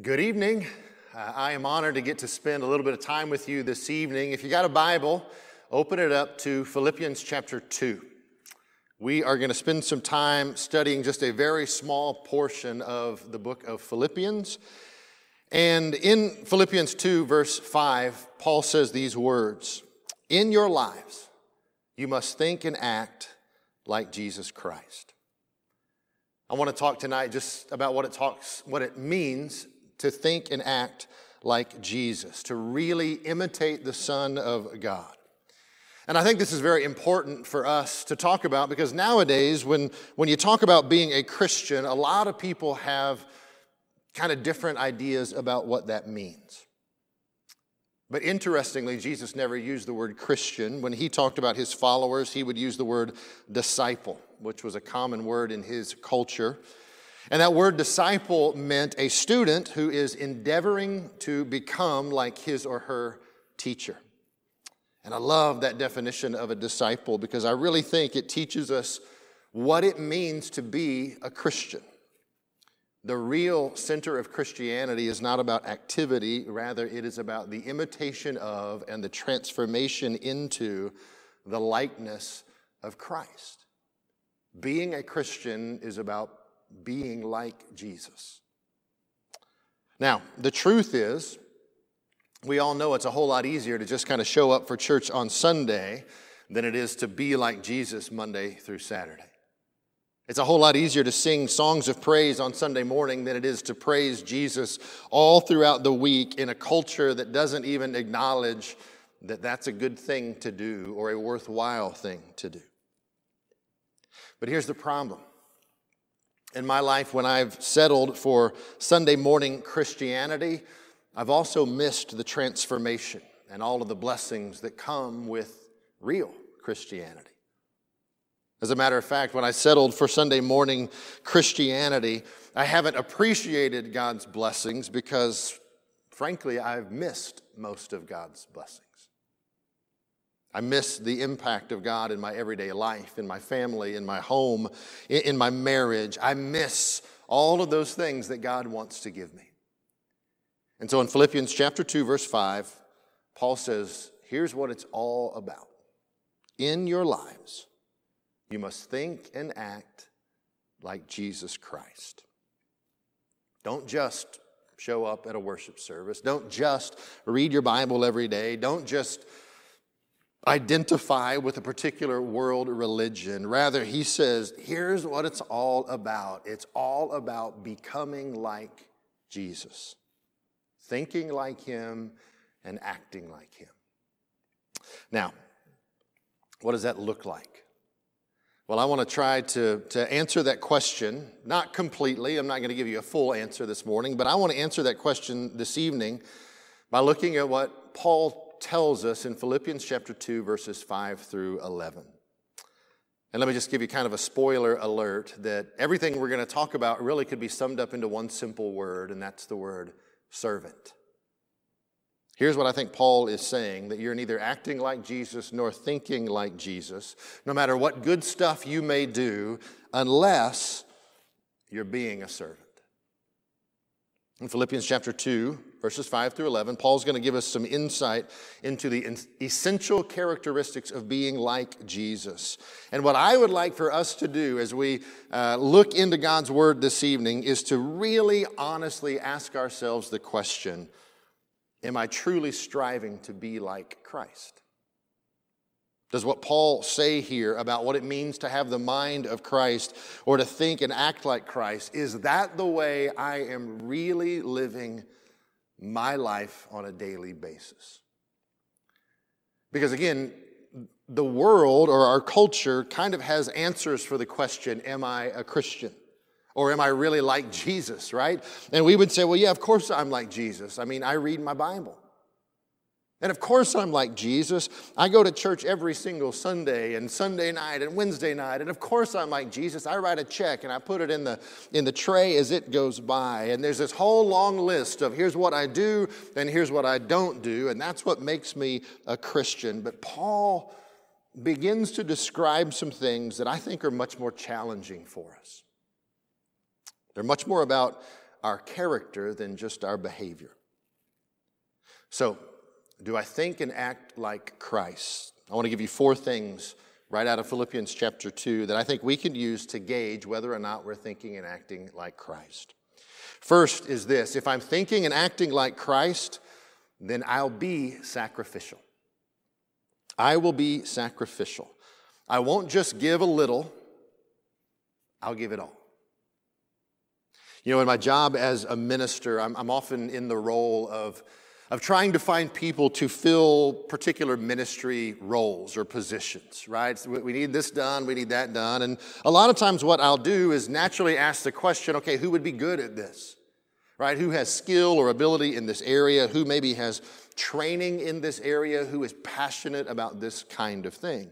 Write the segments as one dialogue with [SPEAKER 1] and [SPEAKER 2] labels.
[SPEAKER 1] Good evening. Uh, I am honored to get to spend a little bit of time with you this evening. If you got a Bible, open it up to Philippians chapter 2. We are going to spend some time studying just a very small portion of the book of Philippians. And in Philippians 2, verse 5, Paul says these words In your lives, you must think and act like Jesus Christ. I want to talk tonight just about what it talks, what it means to think and act like Jesus, to really imitate the Son of God. And I think this is very important for us to talk about because nowadays, when, when you talk about being a Christian, a lot of people have kind of different ideas about what that means. But interestingly, Jesus never used the word Christian. When he talked about his followers, he would use the word disciple, which was a common word in his culture. And that word disciple meant a student who is endeavoring to become like his or her teacher. And I love that definition of a disciple because I really think it teaches us what it means to be a Christian. The real center of Christianity is not about activity, rather, it is about the imitation of and the transformation into the likeness of Christ. Being a Christian is about being like Jesus. Now, the truth is, we all know it's a whole lot easier to just kind of show up for church on Sunday than it is to be like Jesus Monday through Saturday. It's a whole lot easier to sing songs of praise on Sunday morning than it is to praise Jesus all throughout the week in a culture that doesn't even acknowledge that that's a good thing to do or a worthwhile thing to do. But here's the problem in my life, when I've settled for Sunday morning Christianity, I've also missed the transformation and all of the blessings that come with real Christianity. As a matter of fact, when I settled for Sunday morning Christianity, I haven't appreciated God's blessings because, frankly, I've missed most of God's blessings. I miss the impact of God in my everyday life, in my family, in my home, in my marriage. I miss all of those things that God wants to give me. And so in Philippians chapter 2 verse 5, Paul says, here's what it's all about. In your lives, you must think and act like Jesus Christ. Don't just show up at a worship service. Don't just read your Bible every day. Don't just identify with a particular world religion. Rather, he says, here's what it's all about it's all about becoming like Jesus, thinking like him, and acting like him. Now, what does that look like? Well, I want to try to, to answer that question, not completely. I'm not going to give you a full answer this morning, but I want to answer that question this evening by looking at what Paul tells us in Philippians chapter 2, verses 5 through 11. And let me just give you kind of a spoiler alert that everything we're going to talk about really could be summed up into one simple word, and that's the word servant. Here's what I think Paul is saying that you're neither acting like Jesus nor thinking like Jesus, no matter what good stuff you may do, unless you're being a servant. In Philippians chapter 2, verses 5 through 11, Paul's going to give us some insight into the essential characteristics of being like Jesus. And what I would like for us to do as we uh, look into God's Word this evening is to really honestly ask ourselves the question Am I truly striving to be like Christ? Does what Paul say here about what it means to have the mind of Christ or to think and act like Christ, is that the way I am really living my life on a daily basis? Because again, the world or our culture kind of has answers for the question, Am I a Christian? Or am I really like Jesus, right? And we would say, Well, yeah, of course I'm like Jesus. I mean, I read my Bible. And of course, I'm like Jesus. I go to church every single Sunday and Sunday night and Wednesday night. And of course, I'm like Jesus. I write a check and I put it in the, in the tray as it goes by. And there's this whole long list of here's what I do and here's what I don't do. And that's what makes me a Christian. But Paul begins to describe some things that I think are much more challenging for us. They're much more about our character than just our behavior. So, do I think and act like Christ? I want to give you four things right out of Philippians chapter 2 that I think we can use to gauge whether or not we're thinking and acting like Christ. First is this if I'm thinking and acting like Christ, then I'll be sacrificial. I will be sacrificial. I won't just give a little, I'll give it all. You know, in my job as a minister, I'm, I'm often in the role of of trying to find people to fill particular ministry roles or positions, right? So we need this done, we need that done. And a lot of times, what I'll do is naturally ask the question okay, who would be good at this? Right? Who has skill or ability in this area? Who maybe has training in this area? Who is passionate about this kind of thing?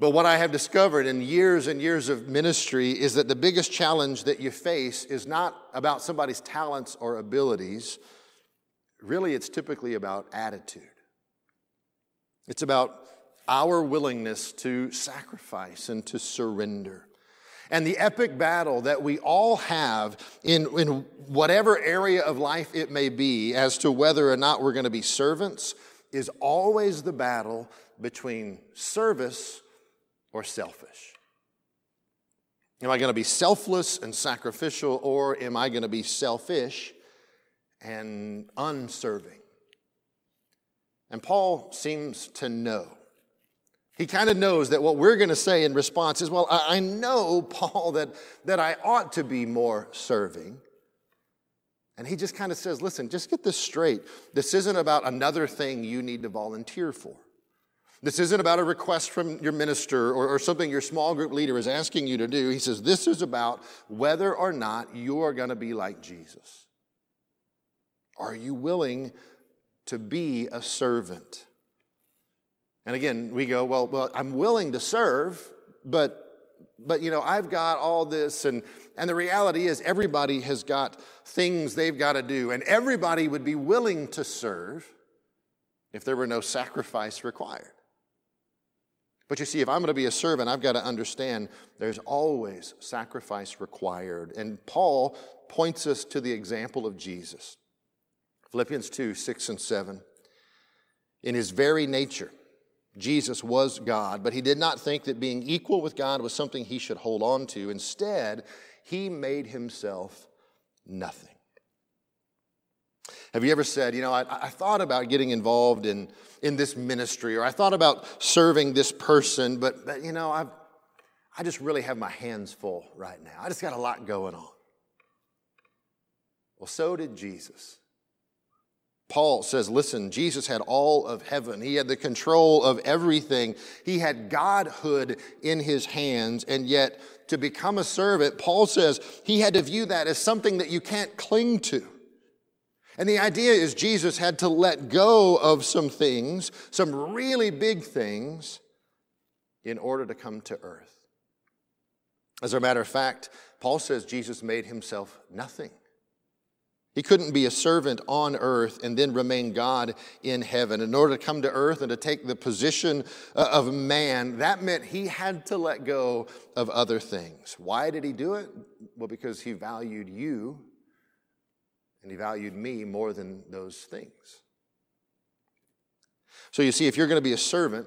[SPEAKER 1] But what I have discovered in years and years of ministry is that the biggest challenge that you face is not about somebody's talents or abilities Really, it's typically about attitude. It's about our willingness to sacrifice and to surrender. And the epic battle that we all have in, in whatever area of life it may be as to whether or not we're going to be servants is always the battle between service or selfish. Am I going to be selfless and sacrificial, or am I going to be selfish and unserving. And Paul seems to know. He kind of knows that what we're going to say in response is, Well, I know, Paul, that, that I ought to be more serving. And he just kind of says, Listen, just get this straight. This isn't about another thing you need to volunteer for. This isn't about a request from your minister or, or, something your small group leader is asking you to do. He says, This is about whether or not you are going to be like Jesus. Are you willing to be a servant? And again, we go, well, well, I'm willing to serve, but but you know, I've got all this and and the reality is everybody has got things they've got to do and everybody would be willing to serve if there were no sacrifice required. But you see, if I'm going to be a servant, I've got to understand there's always sacrifice required. And Paul points us to the example of Jesus. Philippians 2 6 and 7. In his very nature, Jesus was God, but he did not think that being equal with God was something he should hold on to. Instead, he made himself nothing. Have you ever said, you know, I, I, thought about getting involved in, in this ministry, or I thought about serving this person, but, but you know, I've I just really have my hands full right now. I just got a lot going on. Well, so did Jesus. Paul says, listen, Jesus had all of heaven. He had the control of everything. He had Godhood in his hands, and yet to become a servant, Paul says he had to view that as something that you can't cling to. And the idea is Jesus had to let go of some things, some really big things, in order to come to earth. As a matter of fact, Paul says Jesus made himself nothing. He couldn't be a servant on earth and then remain God in heaven. In order to come to earth and to take the position uh, of man, that meant he had to let go of other things. Why did he do it? Well, because he valued you and he valued me more than those things. So you see, if you're going to be a servant,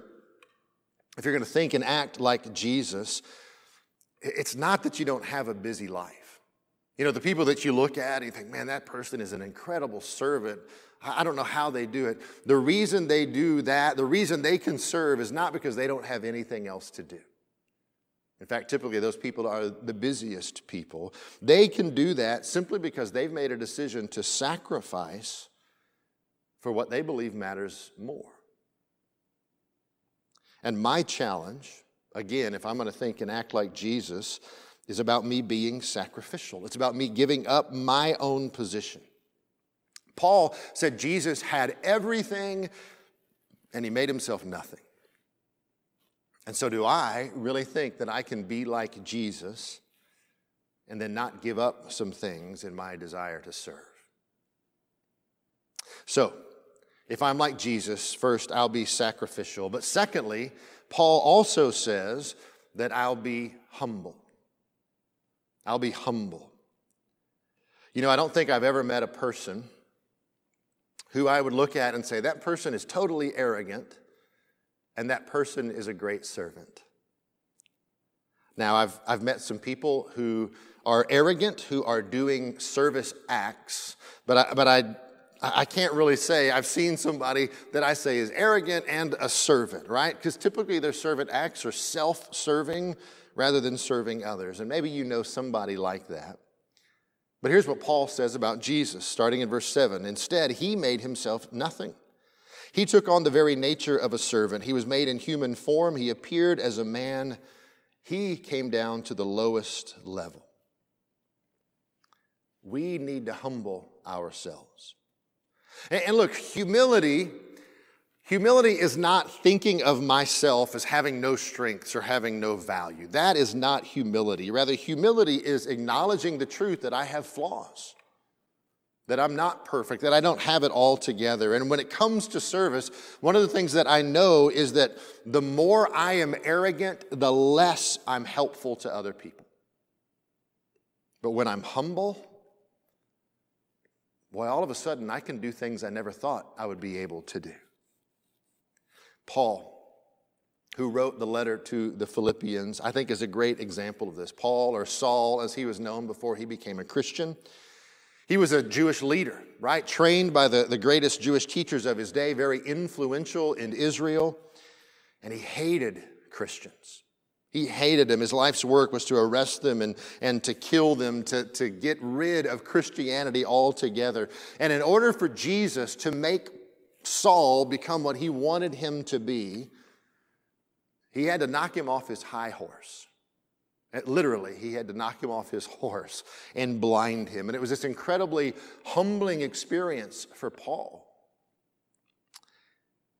[SPEAKER 1] if you're going to think and act like Jesus, it's not that you don't have a busy life. You know, the people that you look at and you think, man, that person is an incredible servant. I don't know how they do it. The reason they do that, the reason they can serve is not because they don't have anything else to do. In fact, typically those people are the busiest people. They can do that simply because they've made a decision to sacrifice for what they believe matters more. And my challenge, again, if I'm going to think and act like Jesus, is about me being sacrificial. It's about me giving up my own position. Paul said Jesus had everything and he made himself nothing. And so, do I really think that I can be like Jesus and then not give up some things in my desire to serve? So, if I'm like Jesus, first, I'll be sacrificial. But secondly, Paul also says that I'll be humble. I'll be humble. You know, I don't think I've ever met a person who I would look at and say, that person is totally arrogant and that person is a great servant. Now, I've, I've met some people who are arrogant, who are doing service acts, but I, but I, I can't really say I've seen somebody that I say is arrogant and a servant, right? Because typically their servant acts are self serving rather than serving others. And maybe you know somebody like that. But here's what Paul says about Jesus, starting in verse 7. Instead, he made himself nothing. He took on the very nature of a servant. He was made in human form. He appeared as a man. He came down to the lowest level. We need to humble ourselves. And look, humility Humility is not thinking of myself as having no strengths or having no value. That is not humility. Rather, humility is acknowledging the truth that I have flaws, that I'm not perfect, that I don't have it all together. And when it comes to service, one of the things that I know is that the more I am arrogant, the less I'm helpful to other people. But when I'm humble, boy, all of a sudden I can do things I never thought I would be able to do. Paul, who wrote the letter to the Philippians, I think is a great example of this. Paul, or Saul, as he was known before he became a Christian, he was a Jewish leader, right? Trained by the, the greatest Jewish teachers of his day, very influential in Israel, and he hated Christians. He hated them. His life's work was to arrest them and, and to kill them, to, to get rid of Christianity altogether. And in order for Jesus to make Saul become what he wanted him to be, he had to knock him off his high horse. Eh, literally, he had to knock him off his horse and blind him. And it was this incredibly humbling experience for Paul.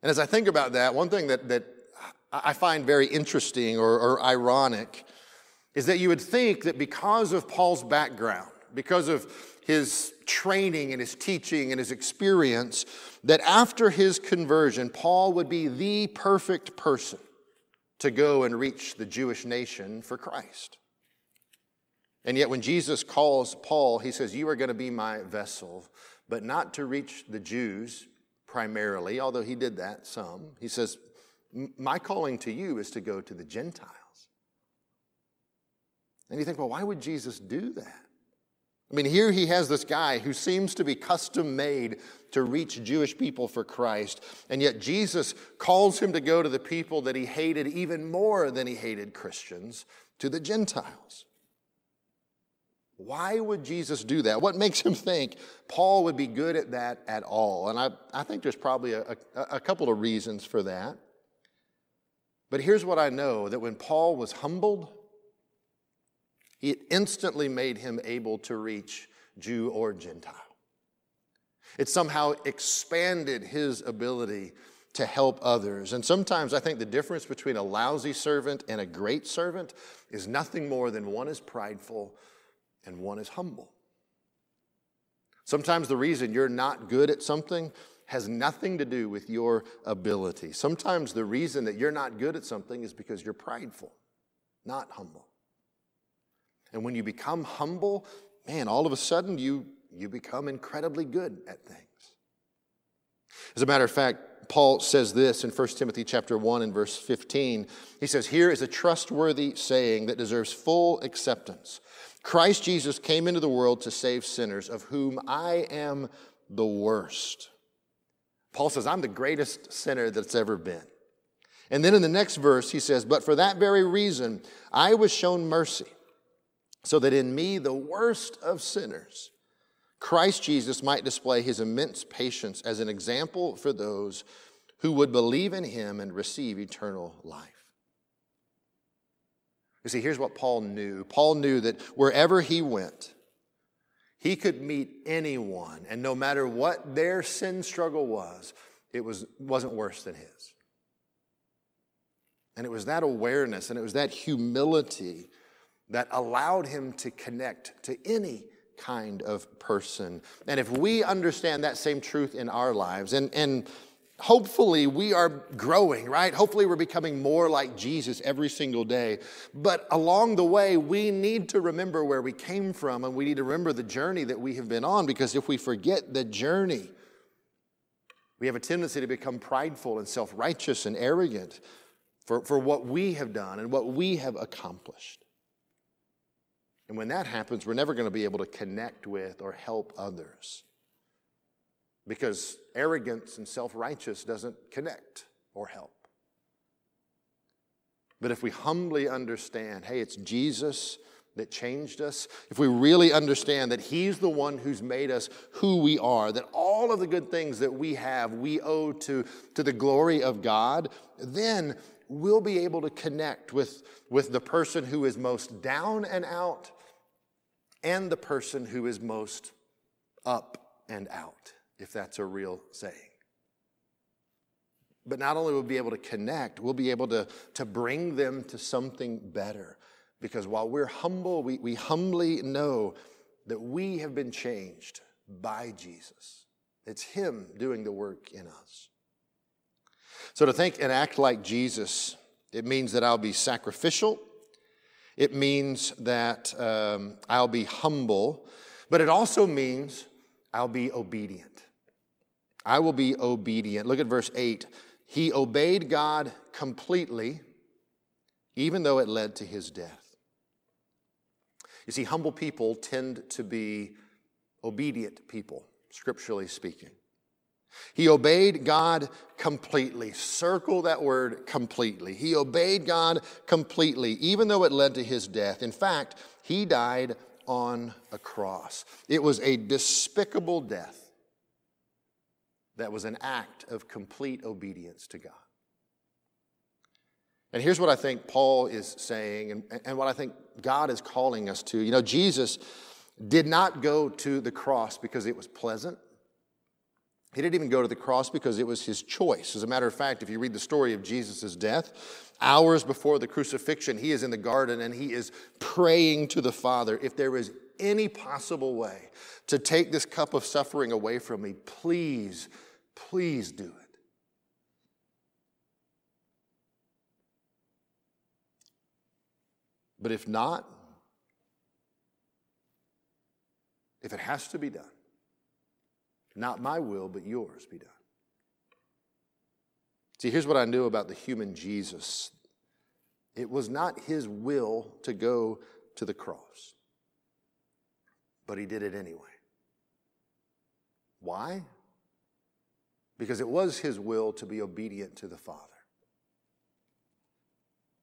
[SPEAKER 1] And as I think about that, one thing that, that I find very interesting or, or ironic is that you would think that because of Paul's background, because of his training and his teaching and his experience, that after his conversion, Paul would be the perfect person to go and reach the Jewish nation for Christ. And yet, when Jesus calls Paul, he says, You are going to be my vessel, but not to reach the Jews primarily, although he did that some. He says, My calling to you is to go to the Gentiles. And you think, well, why would Jesus do that? I mean, here he has this guy who seems to be custom made to reach Jewish people for Christ, and yet Jesus calls him to go to the people that he hated even more than he hated Christians, to the Gentiles. Why would Jesus do that? What makes him think Paul would be good at that at all? And I, I think there's probably a, a, a couple of reasons for that. But here's what I know that when Paul was humbled, it instantly made him able to reach Jew or Gentile. It somehow expanded his ability to help others. And sometimes I think the difference between a lousy servant and a great servant is nothing more than one is prideful and one is humble. Sometimes the reason you're not good at something has nothing to do with your ability. Sometimes the reason that you're not good at something is because you're prideful, not humble. And when you become humble, man, all of a sudden you, you become incredibly good at things. As a matter of fact, Paul says this in 1 Timothy chapter 1 and verse 15. He says, Here is a trustworthy saying that deserves full acceptance. Christ Jesus came into the world to save sinners, of whom I am the worst. Paul says, I'm the greatest sinner that's ever been. And then in the next verse, he says, But for that very reason, I was shown mercy so that in me, the worst of sinners, Christ Jesus might display his immense patience as an example for those who would believe in him and receive eternal life. You see, here's what Paul knew Paul knew that wherever he went, he could meet anyone, and no matter what their sin struggle was, it was, wasn't worse than his. And it was that awareness and it was that humility that allowed him to connect to any kind of person. And if we understand that same truth in our lives, and, and hopefully we are growing, right? Hopefully we're becoming more like Jesus every single day. But along the way, we need to remember where we came from and we need to remember the journey that we have been on because if we forget the journey, we have a tendency to become prideful and self righteous and arrogant for, for what we have done and what we have accomplished. And when that happens, we're never going to be able to connect with or help others because arrogance and self righteous doesn't connect or help. But if we humbly understand, hey, it's Jesus that changed us, if we really understand that He's the one who's made us who we are, that all of the good things that we have we owe to, to the glory of God, then we'll be able to connect with, with the person who is most down and out and the person who is most up and out if that's a real saying. But not only will we be able to connect, we'll be able to, to bring them to something better. Because while we're humble, we, we humbly know that we have been changed by Jesus. It's Him doing the work in us. So to think and act like Jesus, it means that I'll be sacrificial. It means that um, I'll be humble, but it also means I'll be obedient. I will be obedient. Look at verse 8. He obeyed God completely, even though it led to his death. You see, humble people tend to be obedient people, scripturally speaking. He obeyed God completely. Circle that word completely. He obeyed God completely, even though it led to his death. In fact, he died on a cross. It was a despicable death that was an act of complete obedience to God. And here's what I think Paul is saying, and, and what I think God is calling us to. You know, Jesus did not go to the cross because it was pleasant. He didn't even go to the cross because it was his choice. As a matter of fact, if you read the story of Jesus' death, hours before the crucifixion, he is in the garden and he is praying to the Father, if there is any possible way to take this cup of suffering away from me, please, please do it. But if not, if it has to be done, not my will, but yours be done. See, here's what I knew about the human Jesus it was not his will to go to the cross, but he did it anyway. Why? Because it was his will to be obedient to the Father.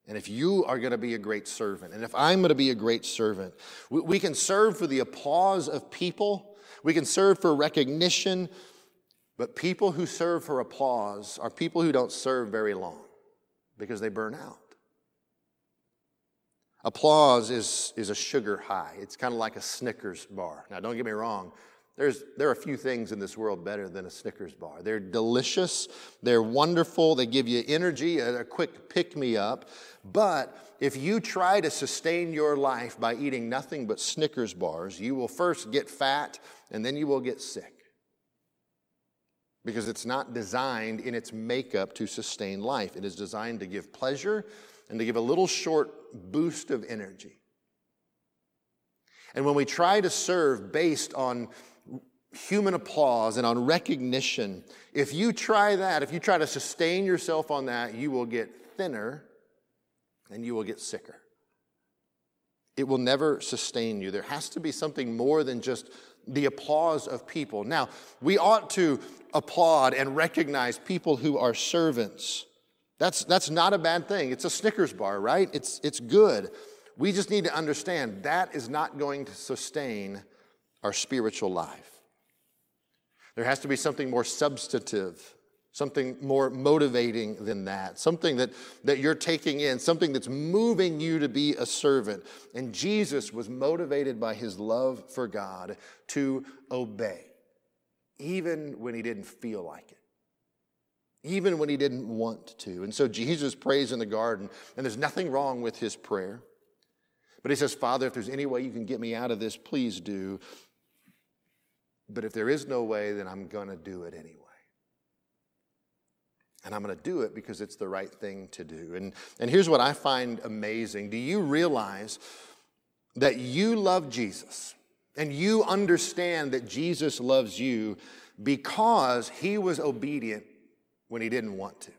[SPEAKER 1] And if you are going to be a great servant, and if I'm going to be a great servant, we, can serve for the applause of people, we can serve for recognition, but people who serve for applause are people who don't serve very long because they burn out. Applause is, is a sugar high. It's kind of like a Snickers bar. Now, don't get me wrong. There's, there are a few things in this world better than a Snickers bar. They're delicious, they're wonderful, they give you energy, a, a quick pick me up. But if you try to sustain your life by eating nothing but Snickers bars, you will first get fat and then you will get sick. Because it's not designed in its makeup to sustain life, it is designed to give pleasure and to give a little short boost of energy. And when we try to serve based on human applause and on recognition, if you try that, if you try to sustain yourself on that, you will get thinner and you will get sicker. It will never sustain you. There has to be something more than just the applause of people. Now, we ought to applaud and recognize people who are servants. That's, that's not a bad thing. It's a Snickers bar, right? It's, it's good. We just need to understand that is not going to sustain our spiritual life. There has to be something more substantive, something more motivating than that, something that, that you're taking in, something that's moving you to be a servant. And Jesus was motivated by his love for God to obey, even when he didn't feel like it even when he didn't want to. And so Jesus prays in the garden, and there's nothing wrong with his prayer. But he says, Father, if there's any way you can get me out of this, please do. But if there is no way, then I'm going to do it anyway. And I'm going to do it because it's the right thing to do. And, and here's what I find amazing. Do you realize that you love Jesus and you understand that Jesus loves you because he was obedient when he didn't want to?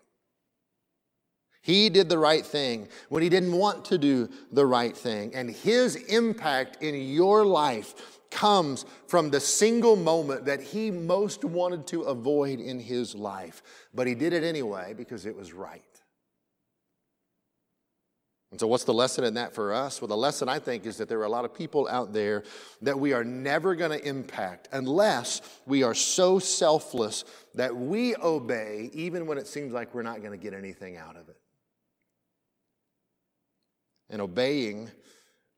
[SPEAKER 1] He did the right thing when he didn't want to do the right thing. And his impact in your life comes from the single moment that he most wanted to avoid in his life. But he did it anyway because it was right. And so, what's the lesson in that for us? Well, the lesson I think is that there are a lot of people out there that we are never going to impact unless we are so selfless that we obey even when it seems like we're not going to get anything out of it. And obeying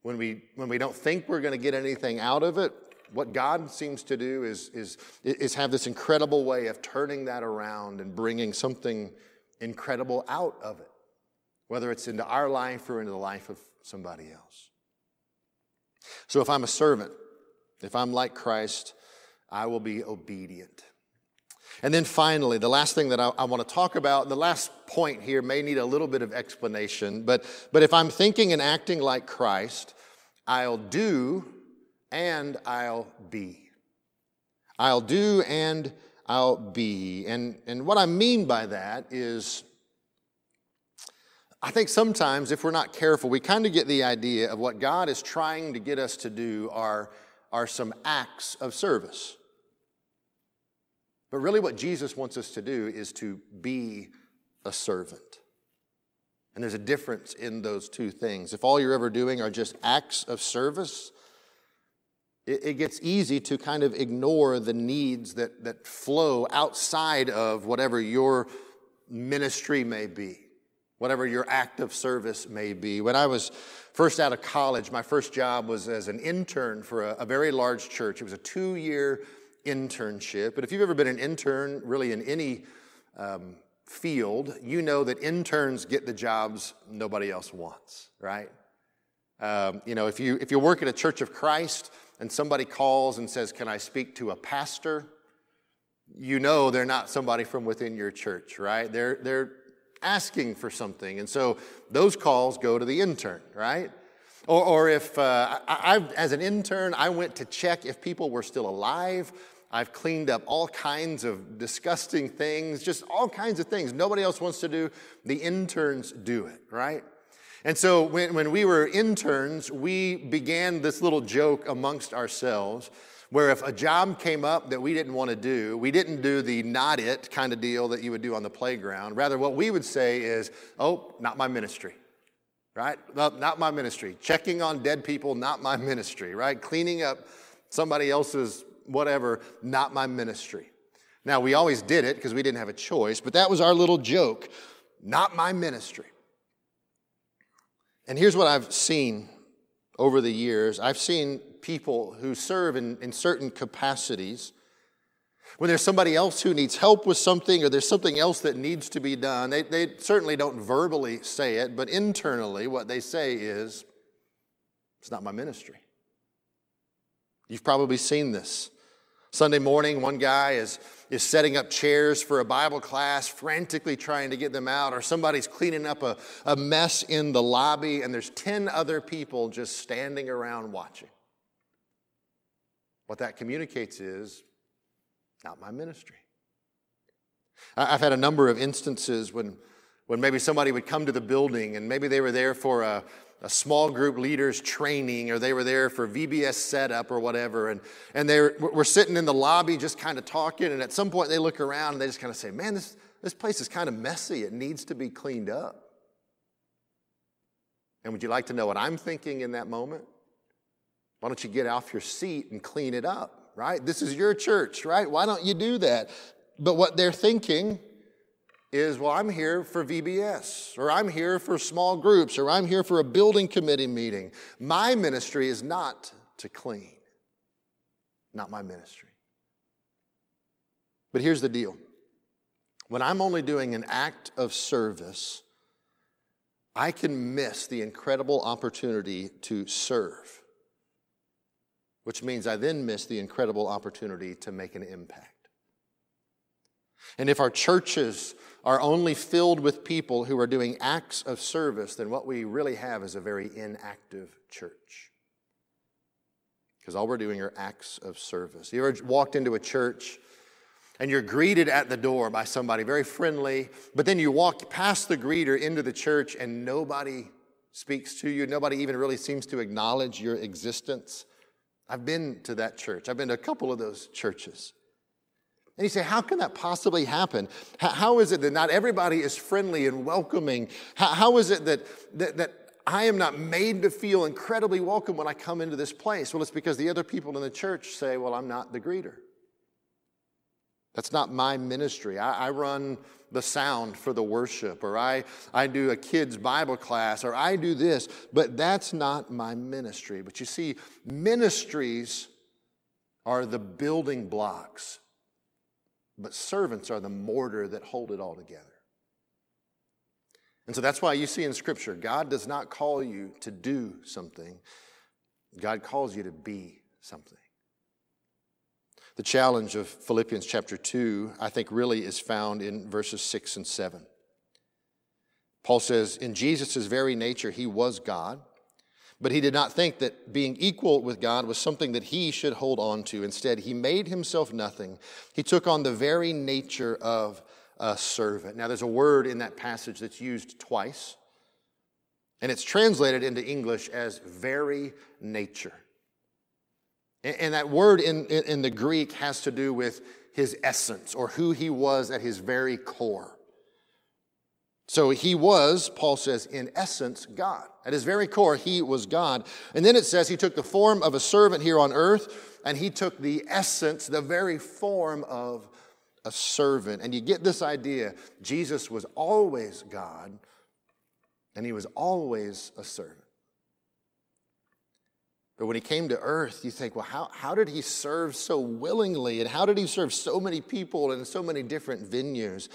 [SPEAKER 1] when we, when we don't think we're going to get anything out of it, what God seems to do is, is, is have this incredible way of turning that around and bringing something incredible out of it, whether it's into our life or into the life of somebody else. So if I'm a servant, if I'm like Christ, I will be obedient. And then finally, the last thing that I, I, want to talk about, the last point here may need a little bit of explanation, but, but if I'm thinking and acting like Christ, I'll do and I'll be. I'll do and I'll be. And, and what I mean by that is, I think sometimes if we're not careful, we kind of get the idea of what God is trying to get us to do are, are some acts of service. But really, what Jesus wants us to do is to be a servant. And there's a difference in those two things. If all you're ever doing are just acts of service, it, gets easy to kind of ignore the needs that, that flow outside of whatever your ministry may be, whatever your act of service may be. When I was first out of college, my first job was as an intern for a, a very large church. It was a two year internship. But if you've ever been an intern, really in any um, field, you know that interns get the jobs nobody else wants, right? Um, you know, if you if you work at a Church of Christ and somebody calls and says, "Can I speak to a pastor?" You know they're not somebody from within your church, right? They're they're asking for something, and so those calls go to the intern, right? Or, or if uh, I, I, as an intern, I went to check if people were still alive I've cleaned up all kinds of disgusting things, just all kinds of things nobody else wants to do. The interns do it, right? And so when, when we were interns, we began this little joke amongst ourselves where if a job came up that we didn't want to do, we didn't do the not it kind of deal that you would do on the playground. Rather, what we would say is, oh, not my ministry, right? Not my ministry. Checking on dead people, not my ministry, right? Cleaning up somebody else's whatever, not my ministry. Now, we always did it because we didn't have a choice, but that was our little joke not my ministry. And here's what I've seen over the years I've seen people who serve in, in certain capacities. When there's somebody else who needs help with something or there's something else that needs to be done, they, they certainly don't verbally say it, but internally, what they say is, It's not my ministry. You've probably seen this. Sunday morning, one guy is, is setting up chairs for a Bible class, frantically trying to get them out, or somebody's cleaning up a, a mess in the lobby, and there's 10 other people just standing around watching. What that communicates is not my ministry. I've had a number of instances when, when maybe somebody would come to the building and maybe they were there for a, a small group leaders training or they were there for VBS setup or whatever. And, and they were, were sitting in the lobby just kind of talking. And at some point they look around and they just kind of say, man, this, this place is kind of messy. It needs to be cleaned up. And would you like to know what I'm thinking in that moment? Why don't you get off your seat and clean it up, right? This is your church, right? Why don't you do that? But what they're thinking is, well, I'm here for VBS, or I'm here for small groups, or I'm here for a building committee meeting. My ministry is not to clean, not my ministry. But here's the deal when I'm only doing an act of service, I can miss the incredible opportunity to serve, which means I then miss the incredible opportunity to make an impact. And if our churches are only filled with people who are doing acts of service, then what we really have is a very inactive church. Because all we're doing are acts of service. You ever walked into a church and you're greeted at the door by somebody very friendly, but then you walk past the greeter into the church and nobody speaks to you, nobody even really seems to acknowledge your existence? I've been to that church, I've been to a couple of those churches. And you say, how can that possibly happen? how is it that not everybody is friendly and welcoming? how is it that, that, that I am not made to feel incredibly welcome when I come into this place? Well, it's because the other people in the church say, well, I'm not the greeter. That's not my ministry. I, I, run the sound for the worship, or I, I do a kid's Bible class, or I do this, but that's not my ministry. But you see, ministries are the building blocks but servants are the mortar that hold it all together. And so that's why you see in Scripture, God does not call you to do something, God calls you to be something. The challenge of Philippians chapter 2, I think, really is found in verses 6 and 7. Paul says, In Jesus' very nature, he was God but he did not think that being equal with God was something that he should hold on to. Instead, he made himself nothing. He took on the very nature of a servant. Now, there's a word in that passage that's used twice, and it's translated into English as very nature. And that word in, in the Greek has to do with his essence or who he was at his very core. So he was, Paul says, in essence, God. At his very core, he was God. And then it says he took the form of a servant here on earth, and he took the essence, the very form of a servant. And you get this idea Jesus was always God, and he was always a servant. But when he came to earth, you think, well, how, how did he serve so willingly? And how did he serve so many people in so many different venues?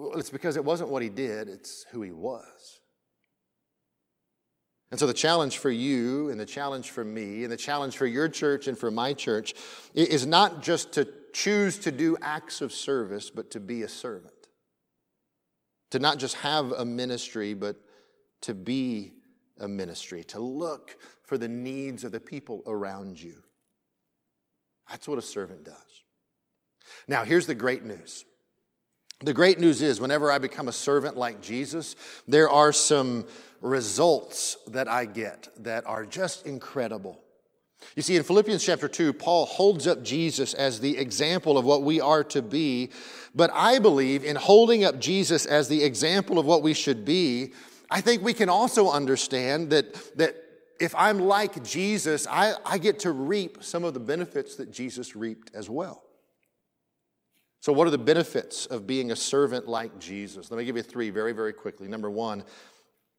[SPEAKER 1] Well, it's because it wasn't what he did, it's who he was. And so, the challenge for you, and the challenge for me, and the challenge for your church and for my church is not just to choose to do acts of service, but to be a servant. To not just have a ministry, but to be a ministry, to look for the needs of the people around you. That's what a servant does. Now, here's the great news the great news is, whenever I become a servant like Jesus, there are some results that I get that are just incredible. You see, in Philippians chapter 2, Paul holds up Jesus as the example of what we are to be. But I believe in holding up Jesus as the example of what we should be, I think we can also understand that, that if I'm like Jesus, I, I get to reap some of the benefits that Jesus reaped as well. So, what are the benefits of being a servant like Jesus? Let me give you three very, very quickly. Number one,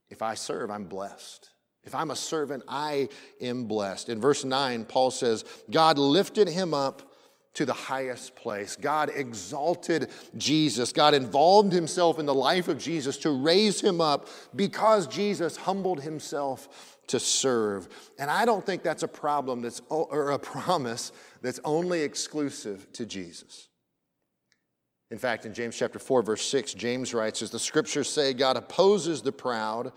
[SPEAKER 1] if I serve, I'm blessed. If I'm a servant, I am blessed. In verse 9, Paul says, God lifted him up to the highest place. God exalted Jesus. God involved himself in the life of Jesus to raise him up because Jesus humbled himself to serve. And I don't think that's a problem that's or a promise that's only exclusive to Jesus. In fact, in James chapter 4, verse 6, James writes, as the scriptures say, God opposes the proud,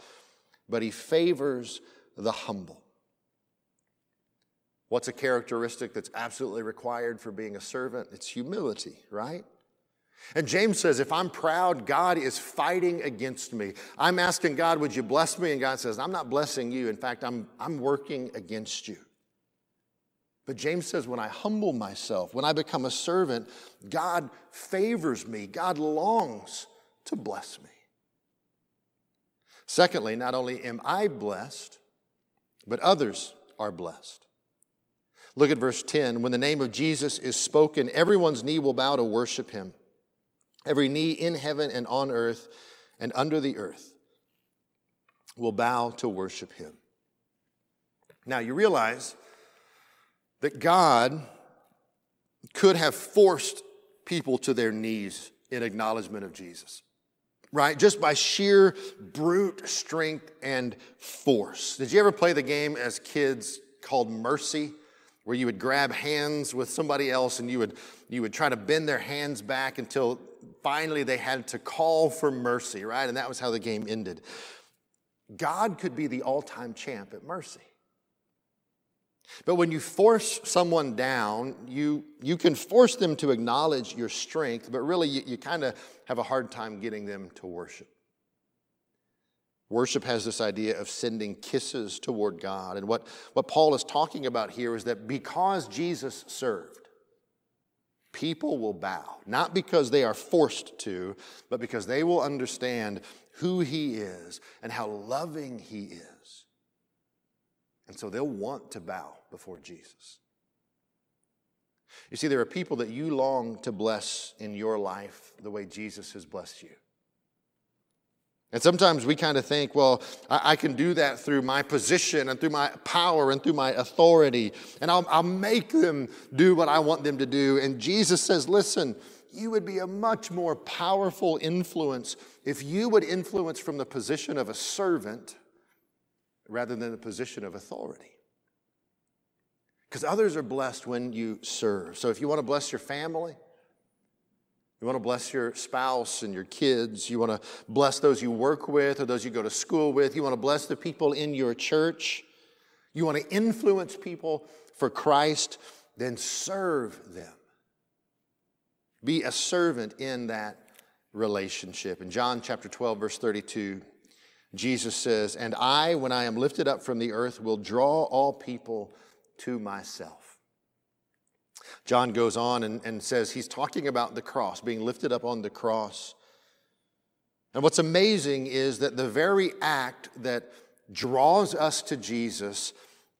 [SPEAKER 1] but he favors the humble. What's a characteristic that's absolutely required for being a servant? It's humility, right? And James says, if I'm proud, God is fighting against me. I'm asking God, would you bless me? And God says, I'm not blessing you. In fact, I'm, I'm working against you. But James says, when I humble myself, when I become a servant, God favors me. God longs to bless me. Secondly, not only am I blessed, but others are blessed. Look at verse 10. When the name of Jesus is spoken, everyone's knee will bow to worship him. Every knee in heaven and on earth and under the earth will bow to worship him. Now, you realize that God could have forced people to their knees in acknowledgement of Jesus, right? Just by sheer brute strength and force. Did you ever play the game as kids called Mercy? where you would grab hands with somebody else and you would, you would try to bend their hands back until finally they had to call for mercy, right? And that was how the game ended. God could be the all time champ at mercy. But when you force someone down, you, you can force them to acknowledge your strength, but really you, you kind of have a hard time getting them to worship. Worship has this idea of sending kisses toward God. And what, what Paul is talking about here is that because Jesus served, people will bow, not because they are forced to, but because they will understand who he is and how loving he is. And so they'll want to bow before Jesus. You see, there are people that you long to bless in your life the way Jesus has blessed you. And sometimes we kind of think, well, I, I, can do that through my position and through my power and through my authority, and I'll, I'll make them do what I want them to do. And Jesus says, listen, you would be a much more powerful influence if you would influence from the position of a servant rather than the position of authority. Because others are blessed when you serve. So if you want to bless your family, you want to bless your spouse and your kids. You want to bless those you work with or those you go to school with. You want to bless the people in your church. You want to influence people for Christ, then serve them. Be a servant in that relationship. In John chapter 12, verse 32, Jesus says, And I, when I am lifted up from the earth, will draw all people to myself. John goes on and, and says he's talking about the cross, being lifted up on the cross. And what's amazing is that the very act that draws us to Jesus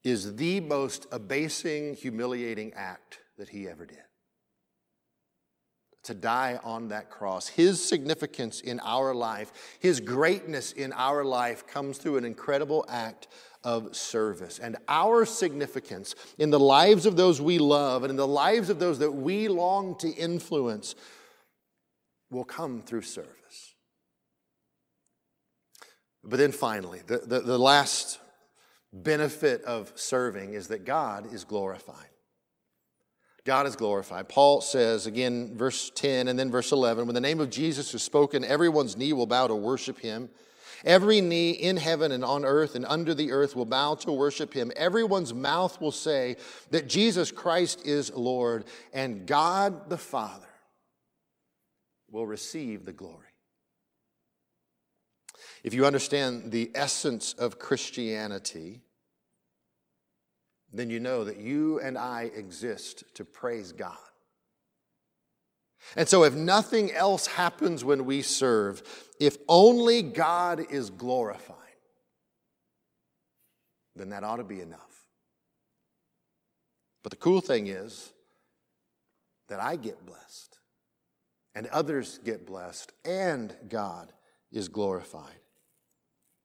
[SPEAKER 1] is the most abasing, humiliating act that he ever did. To die on that cross. His significance in our life, his greatness in our life comes through an incredible act of service. And our significance in the lives of those we love and in the lives of those that we long to influence will come through service. But then finally, the, the, the last benefit of serving is that God is glorified. God is glorified. Paul says, again, verse 10 and then verse 11, when the name of Jesus is spoken, everyone's knee will bow to worship him. Every knee in heaven and on earth and under the earth will bow to worship him. Everyone's mouth will say that Jesus Christ is Lord, and God the Father will receive the glory. If you understand the essence of Christianity, then you know that you and I exist to praise God. And so, if nothing else happens when we serve, if only God is glorified, then that ought to be enough. But the cool thing is that I get blessed, and others get blessed, and God is glorified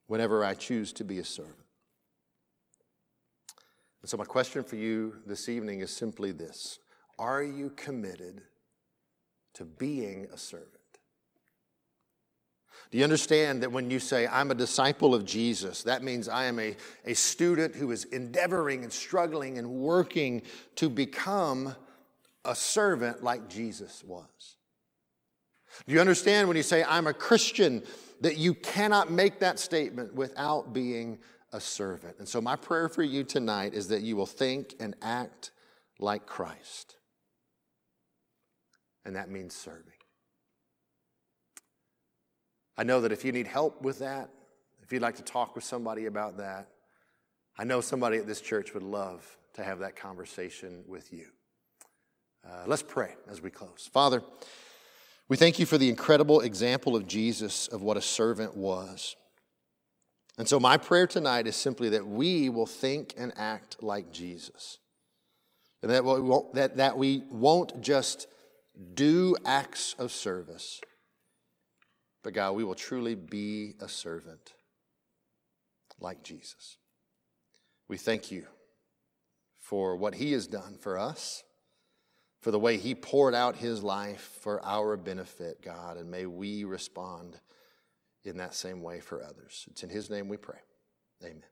[SPEAKER 1] whenever I choose to be a servant. So, my question for you this evening is simply this Are you committed to being a servant? Do you understand that when you say, I'm a disciple of Jesus, that means I am a, a student who is endeavoring and struggling and working to become a servant like Jesus was? Do you understand when you say, I'm a Christian, that you cannot make that statement without being a servant? And so, my prayer for you tonight is that you will think and act like Christ. And that means serving. I know that if you need help with that, if you'd like to talk with somebody about that, I know somebody at this church would love to have that conversation with you. Uh, let's pray as we close. Father, we thank you for the incredible example of Jesus of what a servant was. And so, my prayer tonight is simply that we will think and act like Jesus. And that we won't, that, that we won't just do acts of service, but God, we will truly be a servant like Jesus. We thank you for what he has done for us, for the way he poured out his life for our benefit, God, and may we respond in that same way for others. It's in his name we pray. Amen.